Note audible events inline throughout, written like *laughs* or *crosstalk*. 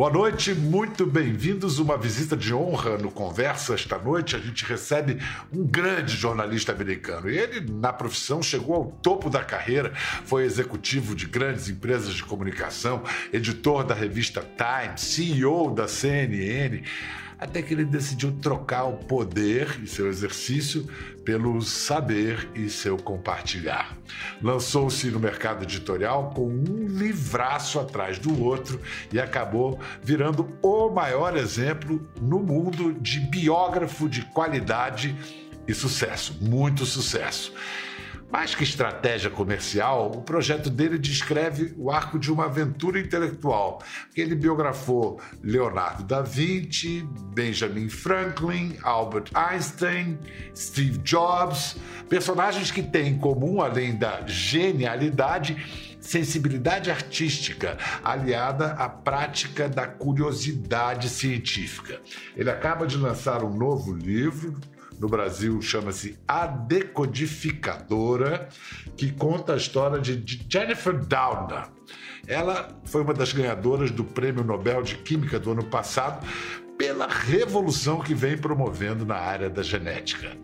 Boa noite, muito bem-vindos. Uma visita de honra no Conversa. Esta noite a gente recebe um grande jornalista americano. Ele, na profissão, chegou ao topo da carreira, foi executivo de grandes empresas de comunicação, editor da revista Time, CEO da CNN até que ele decidiu trocar o poder e seu exercício pelo saber e seu compartilhar. Lançou-se no mercado editorial com um livraço atrás do outro e acabou virando o maior exemplo no mundo de biógrafo de qualidade e sucesso, muito sucesso. Mais que estratégia comercial, o projeto dele descreve o arco de uma aventura intelectual. Ele biografou Leonardo da Vinci, Benjamin Franklin, Albert Einstein, Steve Jobs, personagens que têm em comum, além da genialidade, sensibilidade artística aliada à prática da curiosidade científica. Ele acaba de lançar um novo livro no Brasil chama-se A Decodificadora, que conta a história de Jennifer Doudna. Ela foi uma das ganhadoras do Prêmio Nobel de Química do ano passado pela revolução que vem promovendo na área da genética.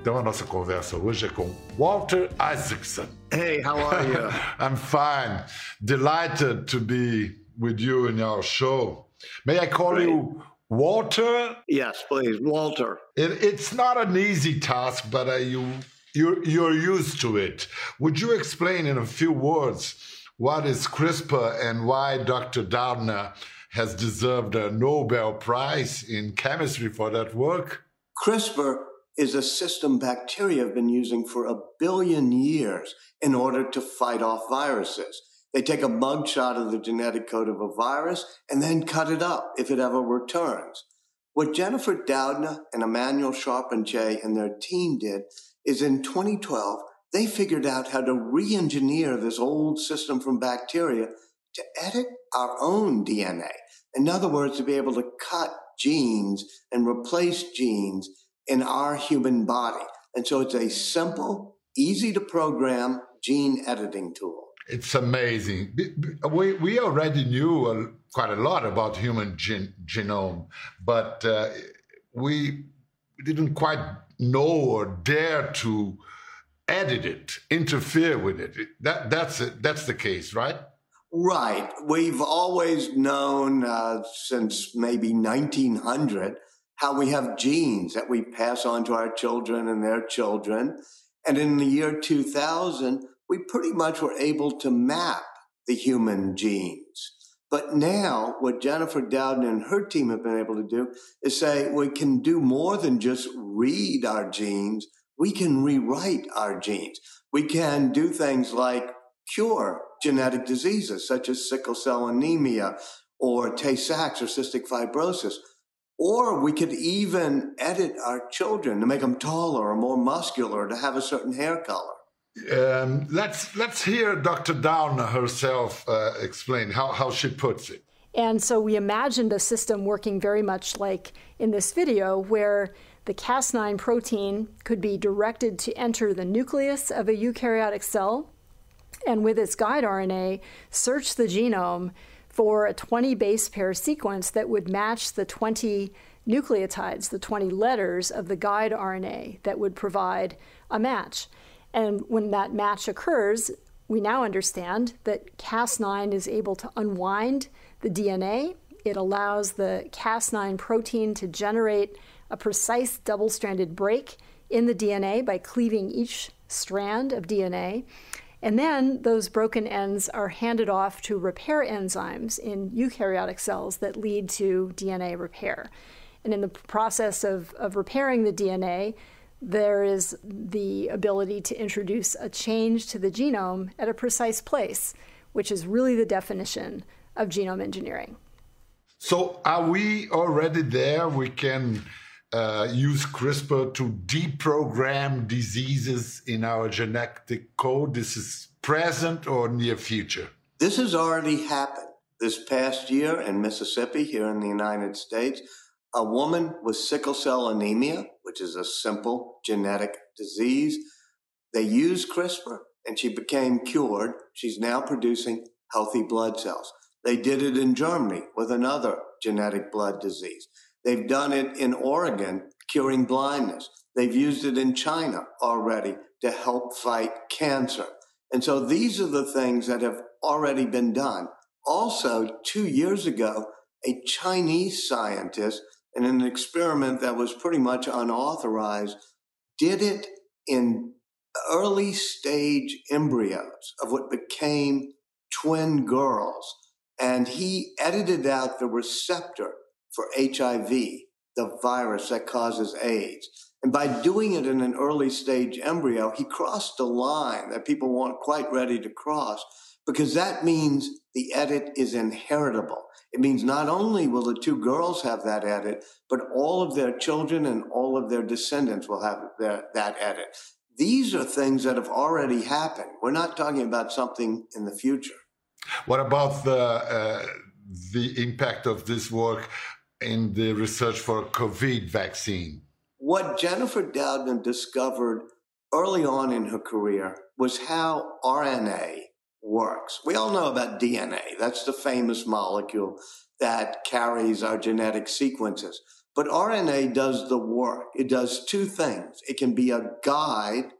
Então a nossa conversa hoje é com Walter Isaacson. Hey, how are you? *laughs* I'm fine. Delighted to be with you in our show. May I call Great. you Walter? Yes, please, Walter. It, it's not an easy task, but uh, you you're, you're used to it. Would you explain in a few words what is CRISPR and why Dr. Doudna has deserved a Nobel Prize in chemistry for that work? CRISPR is a system bacteria have been using for a billion years in order to fight off viruses. They take a mugshot of the genetic code of a virus and then cut it up if it ever returns. What Jennifer Doudna and Emmanuelle Charpentier and their team did is in 2012, they figured out how to re-engineer this old system from bacteria to edit our own DNA. In other words, to be able to cut genes and replace genes in our human body. And so it's a simple, easy to program gene editing tool. It's amazing. We, we already knew quite a lot about human gen, genome, but uh, we didn't quite know or dare to edit it, interfere with it. That, that's, it. that's the case, right? Right. We've always known uh, since maybe 1900 how we have genes that we pass on to our children and their children. And in the year 2000, we pretty much were able to map the human genes. But now, what Jennifer Doudna and her team have been able to do is say we can do more than just read our genes. We can rewrite our genes. We can do things like cure genetic diseases such as sickle cell anemia or Tay Sachs or cystic fibrosis. Or we could even edit our children to make them taller or more muscular, or to have a certain hair color. Um, let's let's hear Dr. Down herself uh, explain how, how she puts it. And so we imagined a system working very much like in this video, where the Cas9 protein could be directed to enter the nucleus of a eukaryotic cell, and with its guide RNA, search the genome for a 20 base pair sequence that would match the 20 nucleotides, the 20 letters of the guide RNA that would provide a match. And when that match occurs, we now understand that Cas9 is able to unwind the DNA. It allows the Cas9 protein to generate a precise double stranded break in the DNA by cleaving each strand of DNA. And then those broken ends are handed off to repair enzymes in eukaryotic cells that lead to DNA repair. And in the process of, of repairing the DNA, there is the ability to introduce a change to the genome at a precise place, which is really the definition of genome engineering. So, are we already there? We can uh, use CRISPR to deprogram diseases in our genetic code. This is present or near future? This has already happened. This past year in Mississippi, here in the United States, a woman with sickle cell anemia, which is a simple genetic disease, they used CRISPR and she became cured. She's now producing healthy blood cells. They did it in Germany with another genetic blood disease. They've done it in Oregon, curing blindness. They've used it in China already to help fight cancer. And so these are the things that have already been done. Also, two years ago, a Chinese scientist in an experiment that was pretty much unauthorized did it in early stage embryos of what became twin girls. And he edited out the receptor for HIV, the virus that causes AIDS. And by doing it in an early stage embryo, he crossed a line that people weren't quite ready to cross because that means the edit is inheritable. It means not only will the two girls have that edit, but all of their children and all of their descendants will have their, that edit. These are things that have already happened. We're not talking about something in the future. What about the uh, the impact of this work in the research for COVID vaccine? What Jennifer Doudna discovered early on in her career was how RNA works. We all know about DNA. That's the famous molecule that carries our genetic sequences. But RNA does the work. It does two things. It can be a guide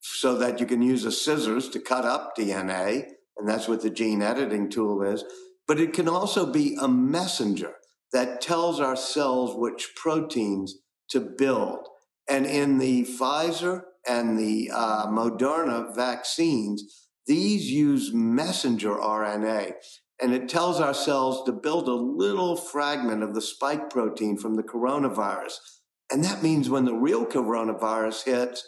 so that you can use a scissors to cut up DNA, and that's what the gene editing tool is. But it can also be a messenger that tells our cells which proteins to build. And in the Pfizer and the uh, Moderna vaccines, these use messenger RNA, and it tells our cells to build a little fragment of the spike protein from the coronavirus. And that means when the real coronavirus hits,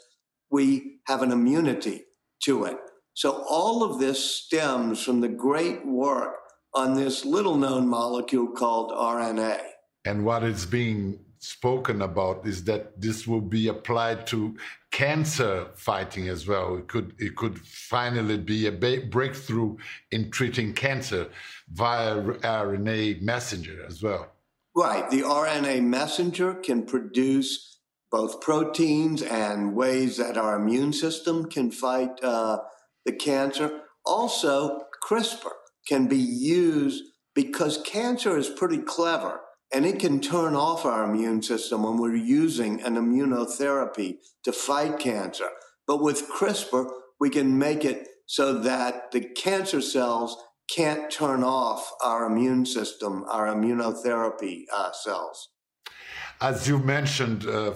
we have an immunity to it. So all of this stems from the great work on this little known molecule called RNA. And what is being spoken about is that this will be applied to cancer fighting as well. It could it could finally be a breakthrough in treating cancer via RNA messenger as well. Right, the RNA messenger can produce both proteins and ways that our immune system can fight uh, the cancer. Also, CRISPR can be used because cancer is pretty clever and it can turn off our immune system when we're using an immunotherapy to fight cancer. But with CRISPR, we can make it so that the cancer cells can't turn off our immune system, our immunotherapy uh, cells. As you mentioned uh,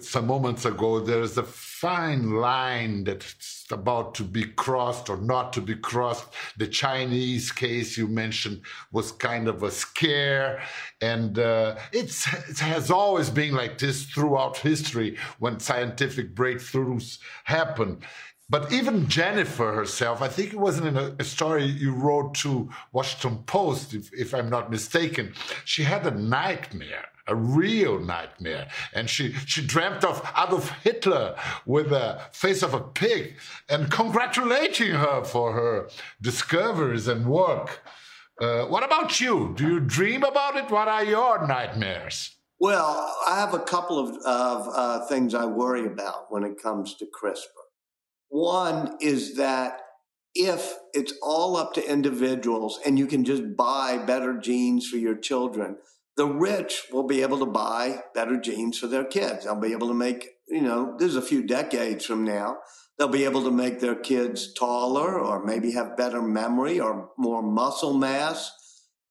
some moments ago, there is a fine line that's about to be crossed or not to be crossed. The Chinese case you mentioned was kind of a scare, and uh, it has always been like this throughout history when scientific breakthroughs happen. But even Jennifer herself, I think it was in a, a story you wrote to Washington Post, if, if I'm not mistaken, she had a nightmare a real nightmare. And she, she dreamt of Adolf Hitler with the face of a pig and congratulating her for her discoveries and work. Uh, what about you? Do you dream about it? What are your nightmares? Well, I have a couple of, of uh, things I worry about when it comes to CRISPR. One is that if it's all up to individuals and you can just buy better genes for your children, the rich will be able to buy better genes for their kids. They'll be able to make, you know, there's a few decades from now, they'll be able to make their kids taller or maybe have better memory or more muscle mass.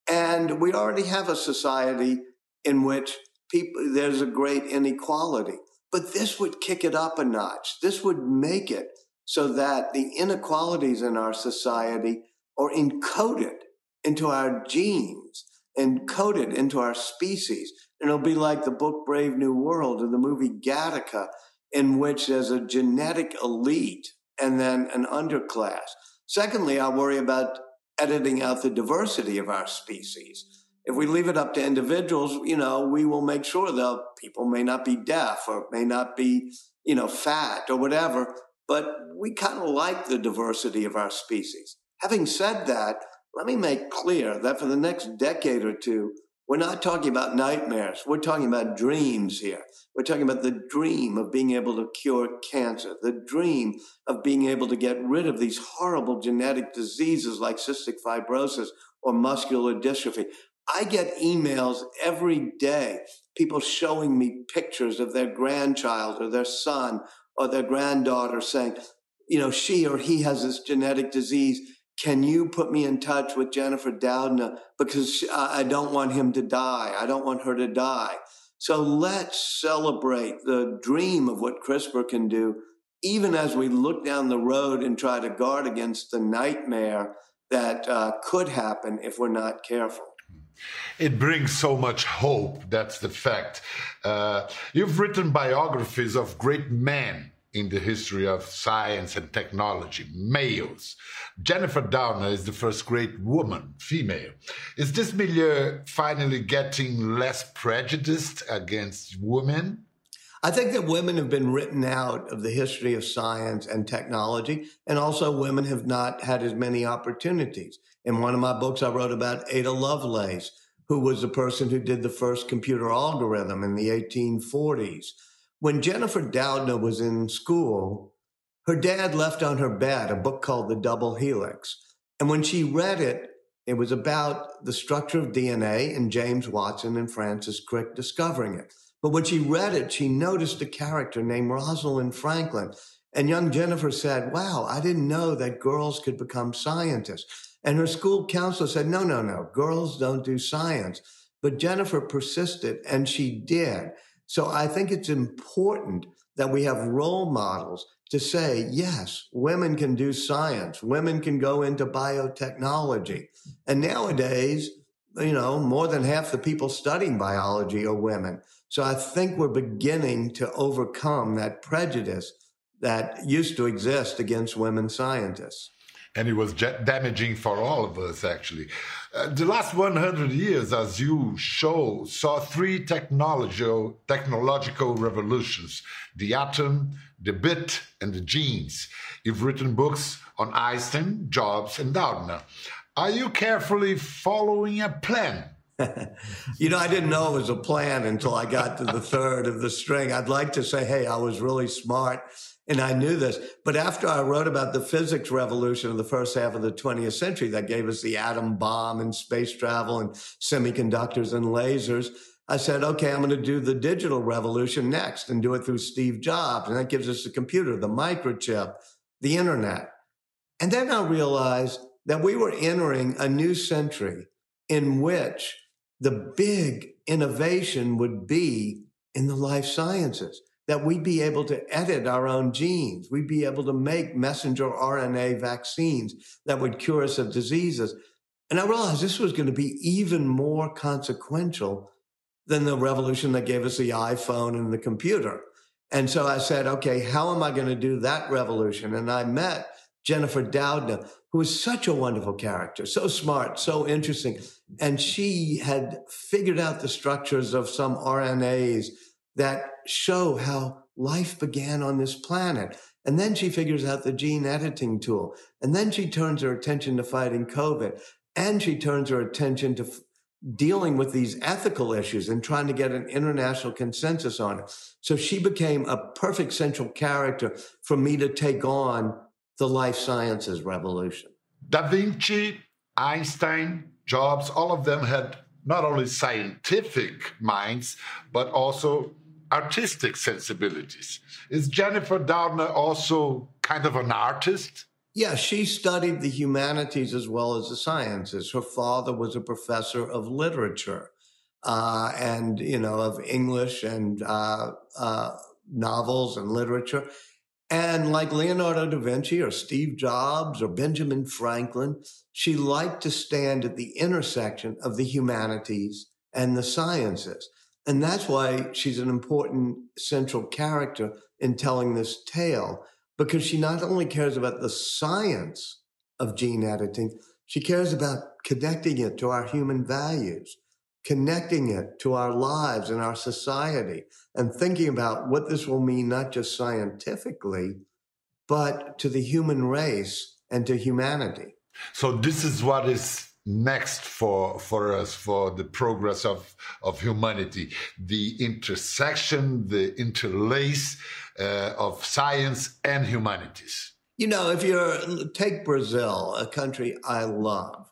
And we already have a society in which people, there's a great inequality. But this would kick it up a notch. This would make it so that the inequalities in our society are encoded into our genes encoded into our species. And it'll be like the book Brave New World or the movie Gattaca, in which there's a genetic elite and then an underclass. Secondly, I worry about editing out the diversity of our species. If we leave it up to individuals, you know, we will make sure that people may not be deaf or may not be, you know, fat or whatever, but we kind of like the diversity of our species. Having said that, let me make clear that for the next decade or two, we're not talking about nightmares. We're talking about dreams here. We're talking about the dream of being able to cure cancer, the dream of being able to get rid of these horrible genetic diseases like cystic fibrosis or muscular dystrophy. I get emails every day, people showing me pictures of their grandchild or their son or their granddaughter saying, you know, she or he has this genetic disease. Can you put me in touch with Jennifer Doudna because I don't want him to die. I don't want her to die. So let's celebrate the dream of what CRISPR can do, even as we look down the road and try to guard against the nightmare that uh, could happen if we're not careful. It brings so much hope. That's the fact. Uh, you've written biographies of great men in the history of science and technology, males. Jennifer Doudna is the first great woman, female. Is this milieu finally getting less prejudiced against women? I think that women have been written out of the history of science and technology, and also women have not had as many opportunities. In one of my books, I wrote about Ada Lovelace, who was the person who did the first computer algorithm in the 1840s. When Jennifer Doudna was in school, her dad left on her bed a book called The Double Helix. And when she read it, it was about the structure of DNA and James Watson and Francis Crick discovering it. But when she read it, she noticed a character named Rosalind Franklin. And young Jennifer said, Wow, I didn't know that girls could become scientists. And her school counselor said, No, no, no, girls don't do science. But Jennifer persisted and she did. So I think it's important that we have role models to say, yes, women can do science, women can go into biotechnology. And nowadays, you know, more than half the people studying biology are women. So I think we're beginning to overcome that prejudice that used to exist against women scientists and it was damaging for all of us, actually. Uh, the last 100 years, as you show, saw three technological, technological revolutions the atom, the bit, and the genes. You've written books on Einstein, Jobs, and Doudna. Are you carefully following a plan? *laughs* you know, I didn't know it was a plan until I got to the third of the string. I'd like to say, hey, I was really smart and I knew this. But after I wrote about the physics revolution of the first half of the 20th century that gave us the atom bomb and space travel and semiconductors and lasers, I said, okay, I'm going to do the digital revolution next and do it through Steve Jobs. And that gives us the computer, the microchip, the internet. And then I realized that we were entering a new century in which the big innovation would be in the life sciences that we'd be able to edit our own genes. We'd be able to make messenger RNA vaccines that would cure us of diseases. And I realized this was going to be even more consequential than the revolution that gave us the iPhone and the computer. And so I said, okay, how am I going to do that revolution? And I met Jennifer Doudna, who was such a wonderful character, so smart, so interesting. And she had figured out the structures of some RNAs that show how life began on this planet. And then she figures out the gene editing tool. And then she turns her attention to fighting COVID. And she turns her attention to f- dealing with these ethical issues and trying to get an international consensus on it. So she became a perfect central character for me to take on the life sciences revolution. Da Vinci, Einstein, Jobs, all of them had not only scientific minds, but also artistic sensibilities. Is Jennifer Doudna also kind of an artist? Yeah, she studied the humanities as well as the sciences. Her father was a professor of literature uh, and, you know, of English and uh, uh, novels and literature. And like Leonardo da Vinci or Steve Jobs or Benjamin Franklin, she liked to stand at the intersection of the humanities and the sciences. And that's why she's an important central character in telling this tale, because she not only cares about the science of gene editing, she cares about connecting it to our human values, connecting it to our lives and our society, and thinking about what this will mean, not just scientifically, but to the human race and to humanity. So, this is what is next for for us for the progress of of humanity the intersection the interlace uh, of science and humanities you know if you're take brazil a country i love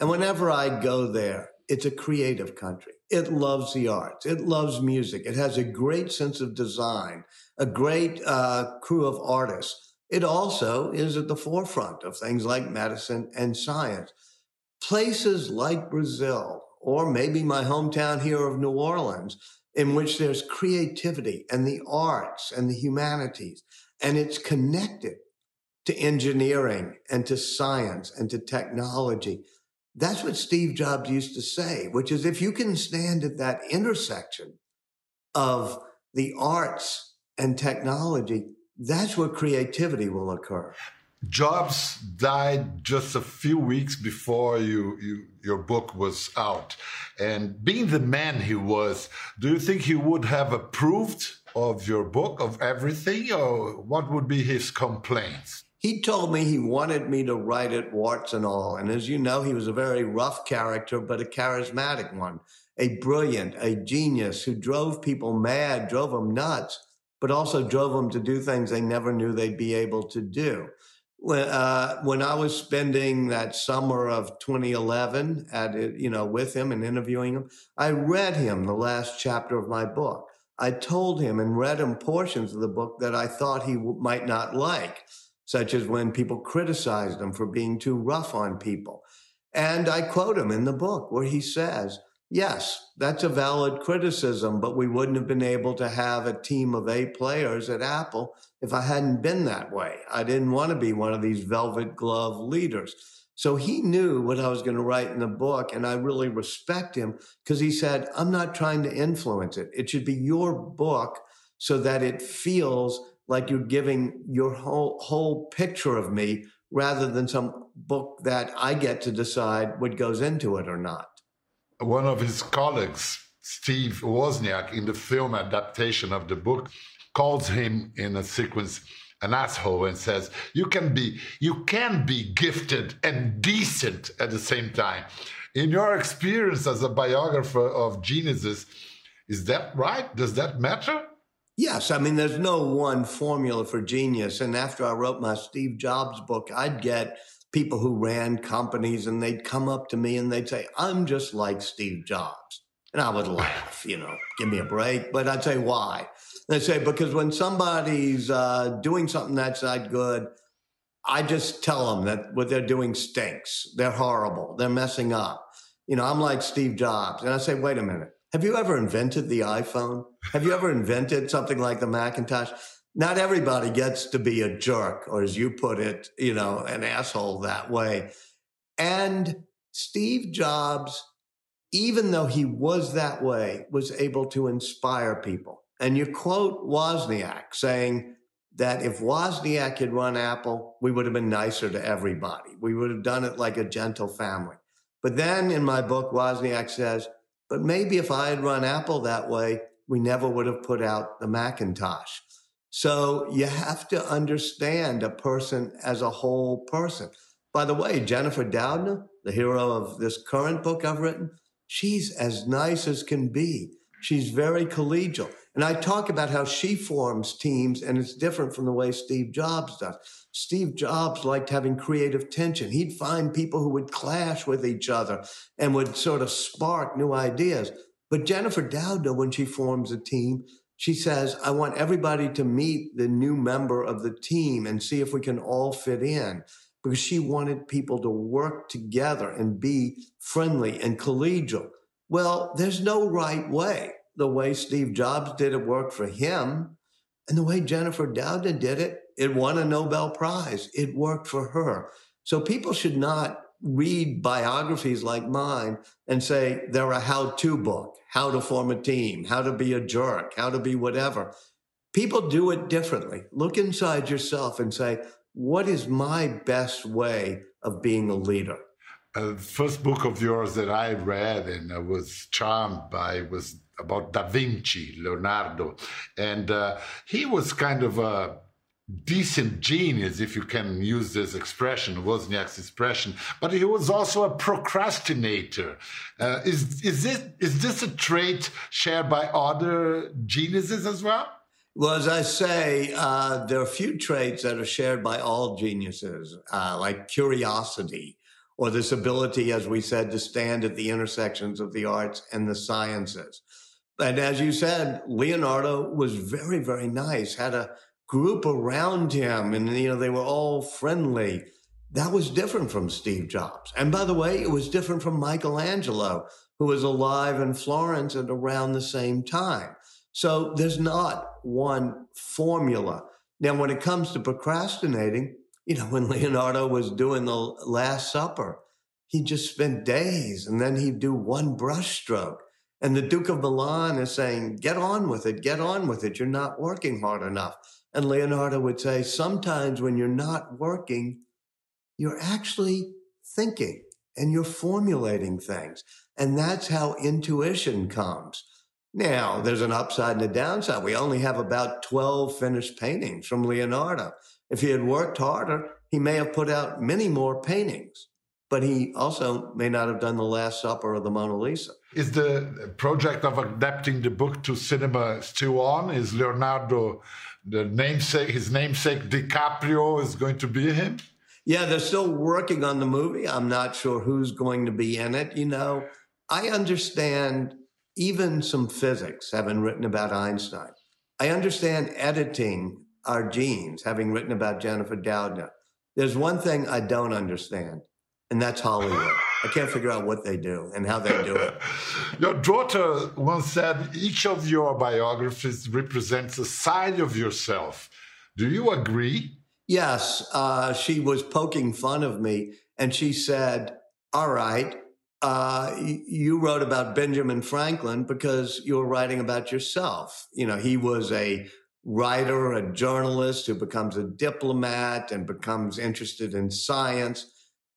And whenever I go there, it's a creative country. It loves the arts. It loves music. It has a great sense of design, a great uh, crew of artists. It also is at the forefront of things like medicine and science. Places like Brazil, or maybe my hometown here of New Orleans, in which there's creativity and the arts and the humanities, and it's connected to engineering and to science and to technology. That's what Steve Jobs used to say, which is if you can stand at that intersection of the arts and technology, that's where creativity will occur. Jobs died just a few weeks before you, you, your book was out. And being the man he was, do you think he would have approved of your book, of everything, or what would be his complaints? He told me he wanted me to write it warts and all. And as you know, he was a very rough character, but a charismatic one, a brilliant, a genius who drove people mad, drove them nuts, but also drove them to do things they never knew they'd be able to do uh, when I was spending that summer of 2011 at you know, with him and interviewing him, I read him the last chapter of my book. I told him and read him portions of the book that I thought he w- might not like, such as when people criticized him for being too rough on people. And I quote him in the book where he says, Yes, that's a valid criticism, but we wouldn't have been able to have a team of eight players at Apple if I hadn't been that way. I didn't want to be one of these velvet glove leaders. So he knew what I was going to write in the book, and I really respect him because he said, I'm not trying to influence it. It should be your book so that it feels like you're giving your whole, whole picture of me rather than some book that I get to decide what goes into it or not. One of his colleagues, Steve Wozniak, in the film adaptation of the book, calls him in a sequence an asshole and says you can be you can be gifted and decent at the same time. In your experience as a biographer of geniuses is that right? Does that matter? Yes i mean there's no one formula for genius. And after i wrote my steve jobs book i'd get people who ran companies and they'd come up to me and they'd say i'm just like steve jobs. And i would laugh you know give me a break. But i'd say why they say because when somebody's uh, doing something that's not good, I just tell them that what they're doing stinks. They're horrible. They're messing up. You know, I'm like Steve Jobs, and I say, wait a minute. Have you ever invented the iPhone? Have you ever invented something like the Macintosh? Not everybody gets to be a jerk, or as you put it, you know, an asshole that way. And Steve Jobs, even though he was that way, was able to inspire people. And you quote Wozniak saying that if Wozniak had run Apple, we would have been nicer to everybody. We would have done it like a gentle family. But then in my book, Wozniak says, but maybe if I had run Apple that way, we never would have put out the Macintosh. So you have to understand a person as a whole person. By the way, Jennifer Doudna, the hero of this current book I've written, she's as nice as can be. She's very collegial. And I talk about how she forms teams, and it's different from the way Steve Jobs does. Steve Jobs liked having creative tension. He'd find people who would clash with each other and would sort of spark new ideas. But Jennifer Doudna, when she forms a team, she says, I want everybody to meet the new member of the team and see if we can all fit in. Because she wanted people to work together and be friendly and collegial. Well, there's no right way the way Steve Jobs did it worked for him. And the way Jennifer Doudna did it, it won a Nobel Prize. It worked for her. So people should not read biographies like mine and say they're a how to book, how to form a team, how to be a jerk, how to be whatever. People do it differently. Look inside yourself and say, what is my best way of being a leader? Uh, first book of yours that I read and I was charmed by was about Da Vinci, Leonardo, and uh, he was kind of a decent genius, if you can use this expression, Wozniak's expression, but he was also a procrastinator. Uh, is is this is this a trait shared by other geniuses as well? Well, as I say, uh, there are a few traits that are shared by all geniuses, uh, like curiosity or this ability, as we said, to stand at the intersections of the arts and the sciences. And as you said, Leonardo was very, very nice, had a group around him, and you know, they were all friendly. That was different from Steve Jobs. And by the way, it was different from Michelangelo, who was alive in Florence at around the same time. So there's not one formula. Now, when it comes to procrastinating, you know, *laughs* when Leonardo was doing the Last Supper, he just spent days and then he'd do one brushstroke. And the Duke of Milan is saying, get on with it, get on with it. You're not working hard enough. And Leonardo would say, sometimes when you're not working, you're actually thinking and you're formulating things. And that's how intuition comes. Now, there's an upside and a downside. We only have about 12 finished paintings from Leonardo. If he had worked harder, he may have put out many more paintings, but he also may not have done The Last Supper or the Mona Lisa. Is the project of adapting the book to cinema still on? Is Leonardo, the namesake, his namesake DiCaprio, is going to be him? Yeah, they're still working on the movie. I'm not sure who's going to be in it. You know, I understand even some physics, having written about Einstein. I understand editing our genes, having written about Jennifer Doudna. There's one thing I don't understand, and that's Hollywood. I can't figure out what they do and how they do it. *laughs* Your daughter once said each of your biographies represents a side of yourself. Do you agree? Yes. Uh, she was poking fun of me, and she said, All right, uh, you wrote about Benjamin Franklin because you were writing about yourself. You know, he was a writer, a journalist who becomes a diplomat and becomes interested in science.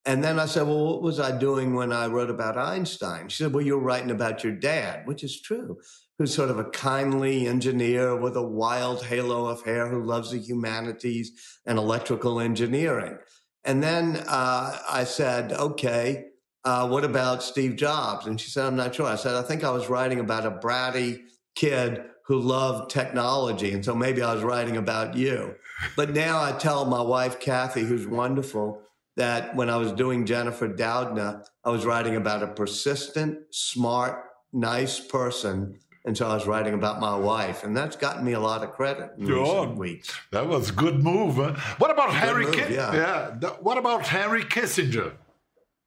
And then I said, Well, what was I doing when I wrote about Einstein? She said, Well, you were writing about your dad, which is true, who's sort of a kindly engineer with a wild halo of hair who loves the humanities and electrical engineering. And then uh, I said, Okay, uh, what about Steve Jobs? And she said, I'm not sure. I said, I think I was writing about a bratty kid who loved technology. And so maybe I was writing about you. But now I tell my wife, Kathy, who's wonderful, that when I was doing Jennifer Doudna, I was writing about a persistent, smart, nice person. And so I was writing about my wife, and that's gotten me a lot of credit in recent weeks. That was a good move. Huh? What about good Harry? Move, Ki- yeah. yeah. What about Henry Kissinger?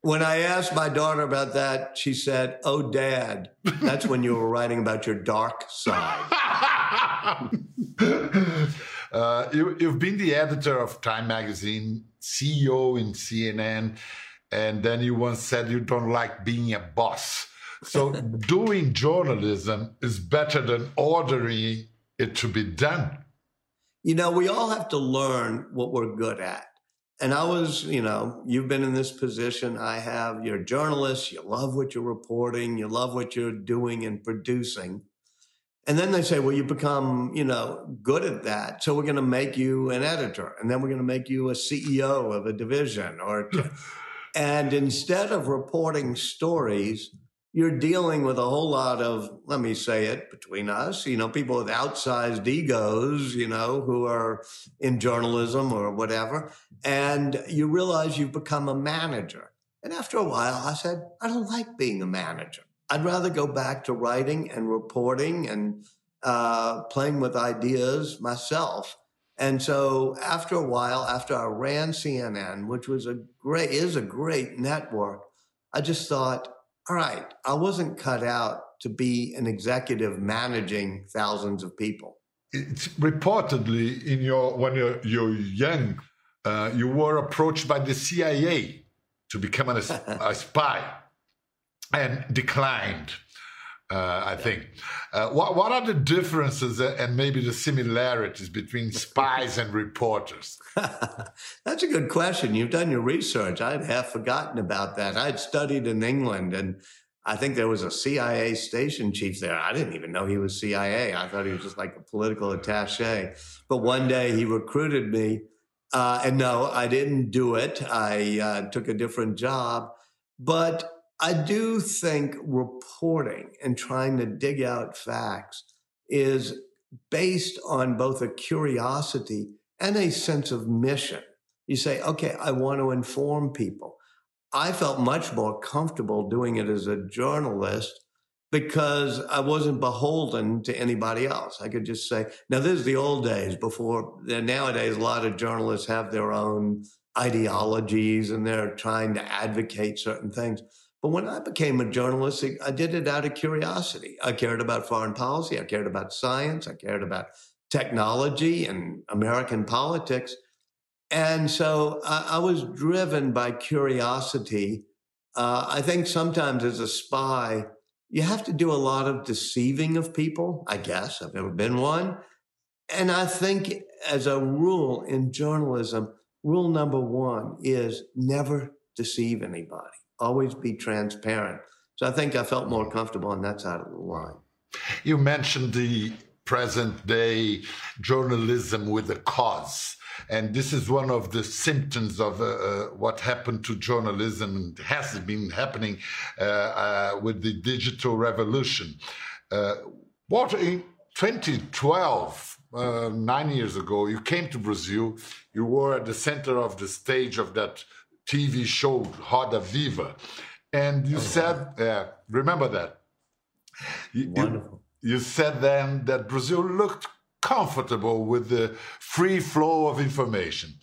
When I asked my daughter about that, she said, Oh, dad, that's when you were *laughs* writing about your dark side. *laughs* uh, you, have been the editor of Time Magazine, CEO in CNN, and then you once said you don't like being a boss. So, *laughs* doing journalism is better than ordering it to be done. You know, we all have to learn what we're good at. And I was, you know, you've been in this position. I have. You're a journalist. You love what you're reporting. You love what you're doing and producing. And then they say, well, you become, you know, good at that. So we're going to make you an editor. And then we're going to make you a CEO of a division or, *laughs* and instead of reporting stories, you're dealing with a whole lot of, let me say it between us, you know, people with outsized egos, you know, who are in journalism or whatever. And you realize you've become a manager. And after a while, I said, I don't like being a manager. I'd rather go back to writing and reporting and uh, playing with ideas myself. And so after a while, after I ran CNN, which was a great, is a great network, I just thought, all right, I wasn't cut out to be an executive managing thousands of people. It's reportedly in your when you're, you're young, uh, you were approached by the CIA to become an, *laughs* a spy and declined. Uh, I think. Uh, what, what are the differences and maybe the similarities between spies and reporters? *laughs* That's a good question. You've done your research. I'd half forgotten about that. I'd studied in England and I think there was a CIA station chief there. I didn't even know he was CIA. I thought he was just like a political attache. But one day he recruited me. Uh, and no, I didn't do it. I uh, took a different job. But I do think reporting and trying to dig out facts is based on both a curiosity and a sense of mission. You say, okay, I want to inform people. I felt much more comfortable doing it as a journalist because I wasn't beholden to anybody else. I could just say, now this is the old days before nowadays, a lot of journalists have their own ideologies and they're trying to advocate certain things. But when I became a journalist, I did it out of curiosity. I cared about foreign policy. I cared about science. I cared about technology and American politics. And so I, I was driven by curiosity. Uh, I think sometimes as a spy, you have to do a lot of deceiving of people, I guess. I've never been one. And I think, as a rule in journalism, rule number one is never deceive anybody, always be transparent. So I think I felt more comfortable on that side of the line. You mentioned the present day journalism with a cause. And this is one of the symptoms of uh, uh, what happened to journalism and has been happening uh, uh with the digital revolution. Uh, what in 2012, uh, nine years ago, you came to Brazil. You were at the center of the stage of that TV show, Roda Viva. And you oh, said, yeah, remember that? You, Wonderful. You, you said then that Brazil looked comfortable with the free flow of information.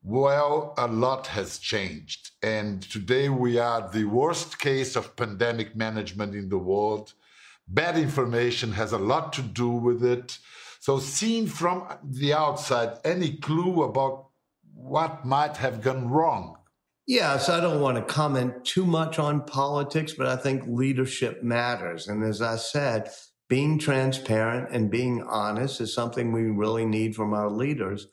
Well, a lot has changed. And today we are the worst case of pandemic management in the world. Bad information has a lot to do with it. So, seen from the outside, any clue about what might have gone wrong? Yes, I don't want to comment too much on politics, but I think leadership matters. And as I said, being transparent and being honest is something we really need from our leaders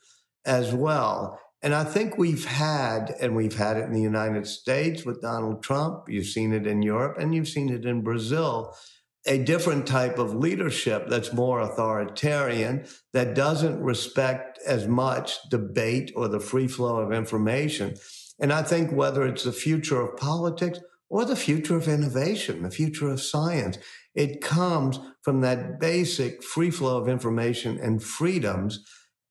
as well. And I think we've had, and we've had it in the United States with Donald Trump, you've seen it in Europe, and you've seen it in Brazil, a different type of leadership that's more authoritarian, that doesn't respect as much debate or the free flow of information. And I think whether it's the future of politics or the future of innovation, the future of science, it comes from that basic free flow of information and freedoms.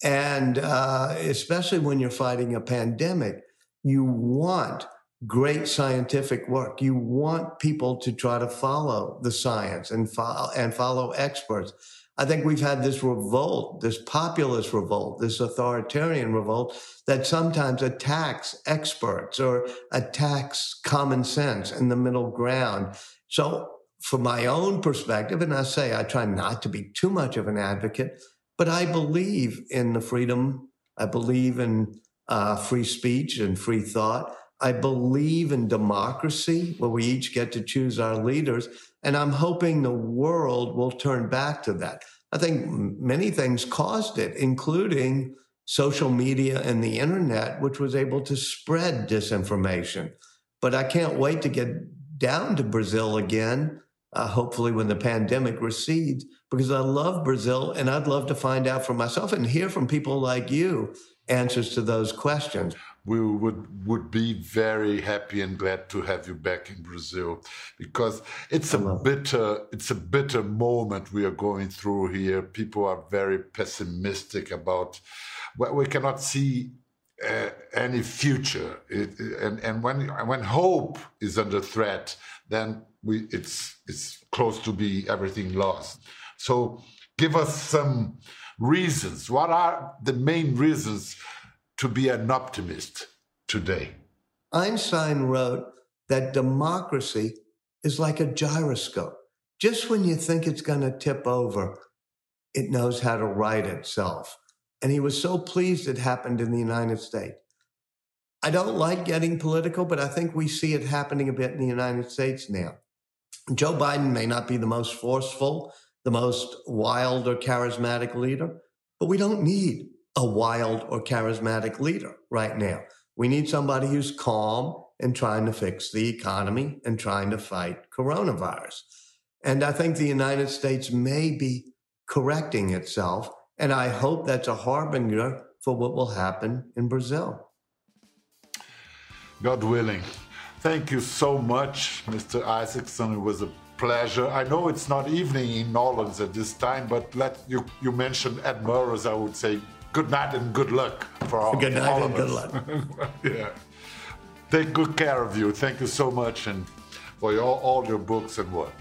And uh, especially when you're fighting a pandemic, you want great scientific work. You want people to try to follow the science and follow, and follow experts. I think we've had this revolt, this populist revolt, this authoritarian revolt that sometimes attacks experts or attacks common sense and the middle ground. So from my own perspective, and I say I try not to be too much of an advocate, but I believe in the freedom. I believe in uh, free speech and free thought. I believe in democracy, where we each get to choose our leaders. And I'm hoping the world will turn back to that. I think many things caused it, including social media and the internet, which was able to spread disinformation. But I can't wait to get down to Brazil again uh, hopefully when the pandemic recedes, because I love Brazil and I'd love to find out for myself and hear from people like you answers to those questions. We would would be very happy and glad to have you back in Brazil because it's a bitter it's a bitter moment we are going through here. People are very pessimistic about well, we cannot see uh, any future. It, and and when when hope is under threat, then we it's it's close to be everything lost. So give us some reasons. What are the main reasons to be an optimist today? Einstein wrote that democracy is like a gyroscope. Just when you think it's going to tip over, it knows how to right itself. And he was so pleased it happened in the United States. I don't like getting political, but I think we see it happening a bit in the United States now. Joe Biden may not be the most forceful, the most wild or charismatic leader, but we don't need a wild or charismatic leader right now. We need somebody who's calm and trying to fix the economy and trying to fight coronavirus. And I think the United States may be correcting itself. And I hope that's a harbinger for what will happen in Brazil. God willing. Thank you so much, Mr. Isaacson. It was a pleasure. I know it's not evening in Orleans at this time, but let you you mentioned Ed Murrow's. I would say good night and good luck for all. Good night all and good luck. *laughs* yeah. take good care of you. Thank you so much and for all, all your books and work.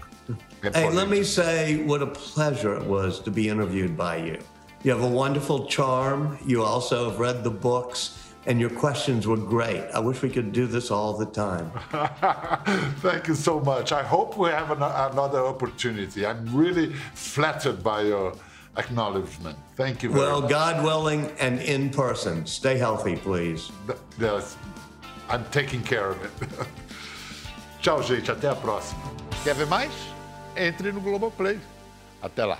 And Hey, let me say what a pleasure it was to be interviewed by you. You have a wonderful charm. You also have read the books, and your questions were great. I wish we could do this all the time. *laughs* Thank you so much. I hope we have an, another opportunity. I'm really flattered by your acknowledgement. Thank you very Well, much. God willing, and in person. Stay healthy, please. Yes, I'm taking care of it. *laughs* Tchau, gente. Até a próxima. Quer ver mais? Entre no Globoplay. Até lá.